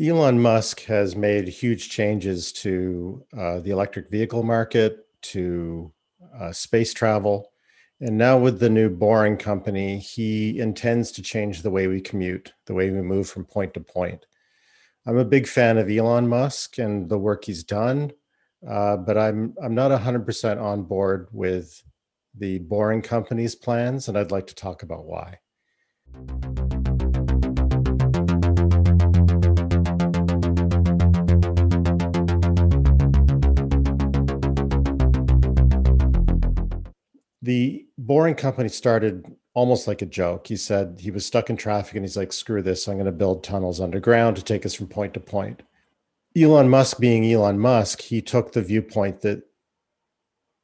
Elon Musk has made huge changes to uh, the electric vehicle market, to uh, space travel. And now, with the new Boring Company, he intends to change the way we commute, the way we move from point to point. I'm a big fan of Elon Musk and the work he's done, uh, but I'm I'm not 100% on board with the Boring Company's plans, and I'd like to talk about why. The boring company started almost like a joke. He said he was stuck in traffic and he's like, screw this, I'm going to build tunnels underground to take us from point to point. Elon Musk, being Elon Musk, he took the viewpoint that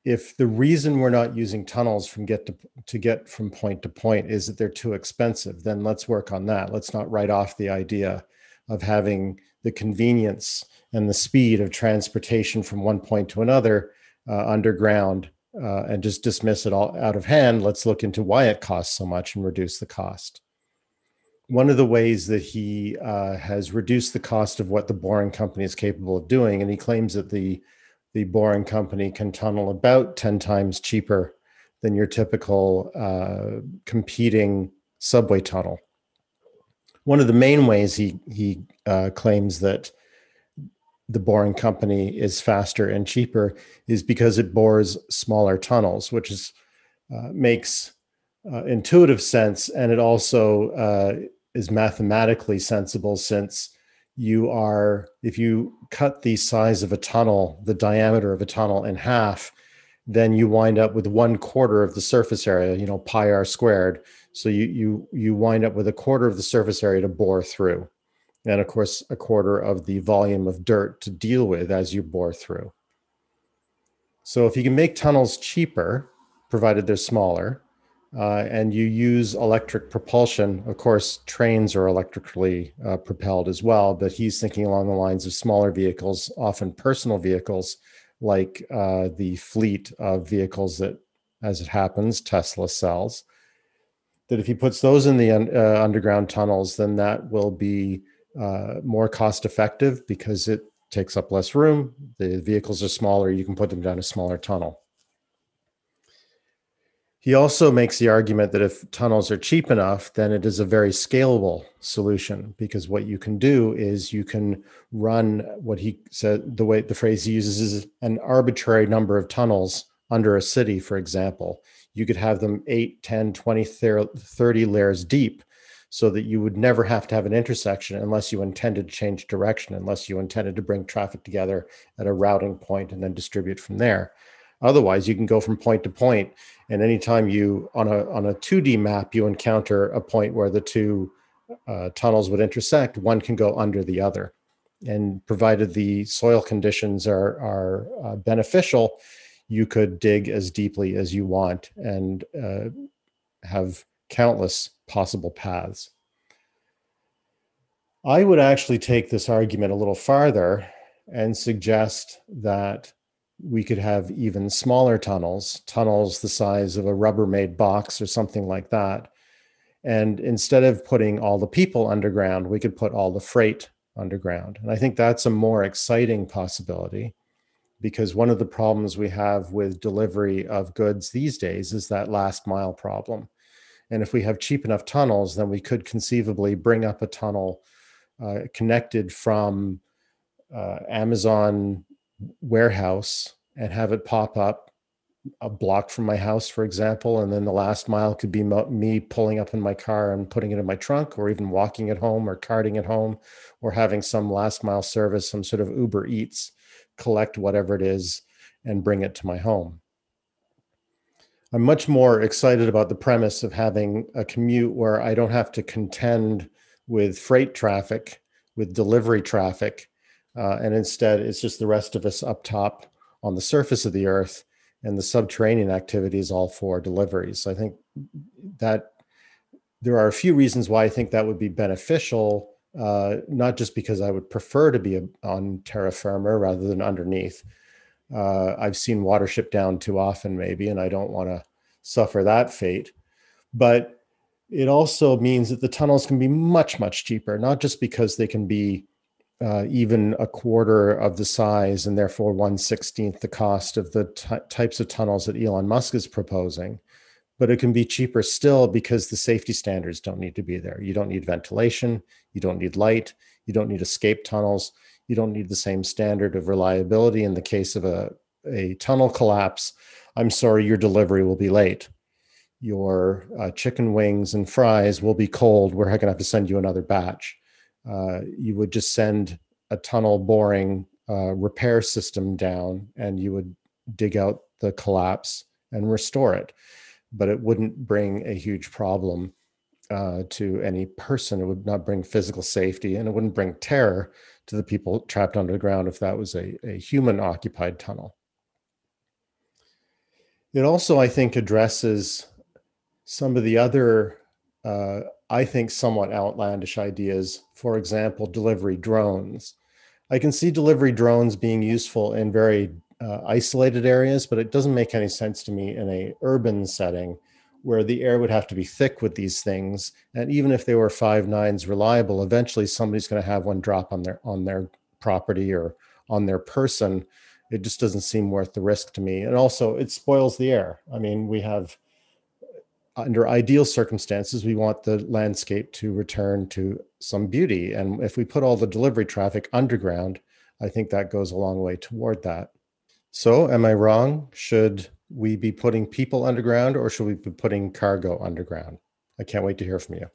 if the reason we're not using tunnels from get to, to get from point to point is that they're too expensive, then let's work on that. Let's not write off the idea of having the convenience and the speed of transportation from one point to another uh, underground uh, and just dismiss it all out of hand, let's look into why it costs so much and reduce the cost. One of the ways that he uh, has reduced the cost of what the boring company is capable of doing, and he claims that the the boring company can tunnel about 10 times cheaper than your typical uh, competing subway tunnel. One of the main ways he he uh, claims that the boring company is faster and cheaper is because it bores smaller tunnels, which is uh, makes uh, intuitive sense, and it also uh, is mathematically sensible since you are if you cut the size of a tunnel, the diameter of a tunnel in half, then you wind up with one quarter of the surface area, you know, pi r squared. So you you you wind up with a quarter of the surface area to bore through and of course a quarter of the volume of dirt to deal with as you bore through. So if you can make tunnels cheaper, provided they're smaller, uh, and you use electric propulsion, of course, trains are electrically uh, propelled as well, but he's thinking along the lines of smaller vehicles, often personal vehicles, like uh, the fleet of vehicles that, as it happens, Tesla sells. That if he puts those in the uh, underground tunnels, then that will be uh, more cost effective because it takes up less room. The vehicles are smaller. You can put them down a smaller tunnel. He also makes the argument that if tunnels are cheap enough, then it is a very scalable solution because what you can do is you can run what he said, the way the phrase he uses is an arbitrary number of tunnels under a city, for example. You could have them 8, 10, 20, 30 layers deep so that you would never have to have an intersection unless you intended to change direction, unless you intended to bring traffic together at a routing point and then distribute from there. Otherwise, you can go from point to point, and anytime you on a on a 2D map you encounter a point where the two uh, tunnels would intersect, one can go under the other, and provided the soil conditions are are uh, beneficial, you could dig as deeply as you want and uh, have countless possible paths. I would actually take this argument a little farther and suggest that we could have even smaller tunnels, tunnels the size of a Rubbermaid box or something like that. And instead of putting all the people underground, we could put all the freight underground. And I think that's a more exciting possibility because one of the problems we have with delivery of goods these days is that last mile problem. And if we have cheap enough tunnels, then we could conceivably bring up a tunnel uh, connected from uh, Amazon warehouse and have it pop up a block from my house, for example. And then the last mile could be mo- me pulling up in my car and putting it in my trunk, or even walking it home, or carting it home, or having some last mile service, some sort of Uber Eats, collect whatever it is and bring it to my home. I'm much more excited about the premise of having a commute where I don't have to contend with freight traffic, with delivery traffic, uh, and instead it's just the rest of us up top on the surface of the earth, and the subterranean activity is all for deliveries. So I think that there are a few reasons why I think that would be beneficial. Uh, not just because I would prefer to be on terra firma rather than underneath, uh, I've seen Watership Down too often, maybe, and I don't want to suffer that fate. But it also means that the tunnels can be much, much cheaper, not just because they can be uh, even a quarter of the size and therefore one sixteenth the cost of the t- types of tunnels that Elon Musk is proposing. But it can be cheaper still because the safety standards don't need to be there. You don't need ventilation, you don't need light, you don't need escape tunnels, you don't need the same standard of reliability in the case of a, a tunnel collapse. I'm sorry, your delivery will be late. Your uh, chicken wings and fries will be cold. We're going to have to send you another batch uh, you would just send a tunnel boring uh, repair system down and you would dig out the collapse and restore it. But it wouldn't bring a huge problem uh, to any person. It would not bring physical safety and it wouldn't bring terror to the people trapped underground if that was a, a human occupied tunnel. It also, I think, addresses some of the other uh, I think, somewhat outlandish ideas. For example, delivery drones. I can see delivery drones being useful in very uh, isolated areas, but it doesn't make any sense to me in a urban setting where the air would have to be thick with these things. And even if they were five nines reliable, eventually somebody's going to have one drop on their on their property or on their person. It just doesn't seem worth the risk to me. And also, it spoils the air. I mean, we have under ideal circumstances, we want the landscape to return to some beauty. And if we put all the delivery traffic underground, I think that goes a long way toward that. So, am I wrong? Should we be putting people underground or should we be putting cargo underground? I can't wait to hear from you.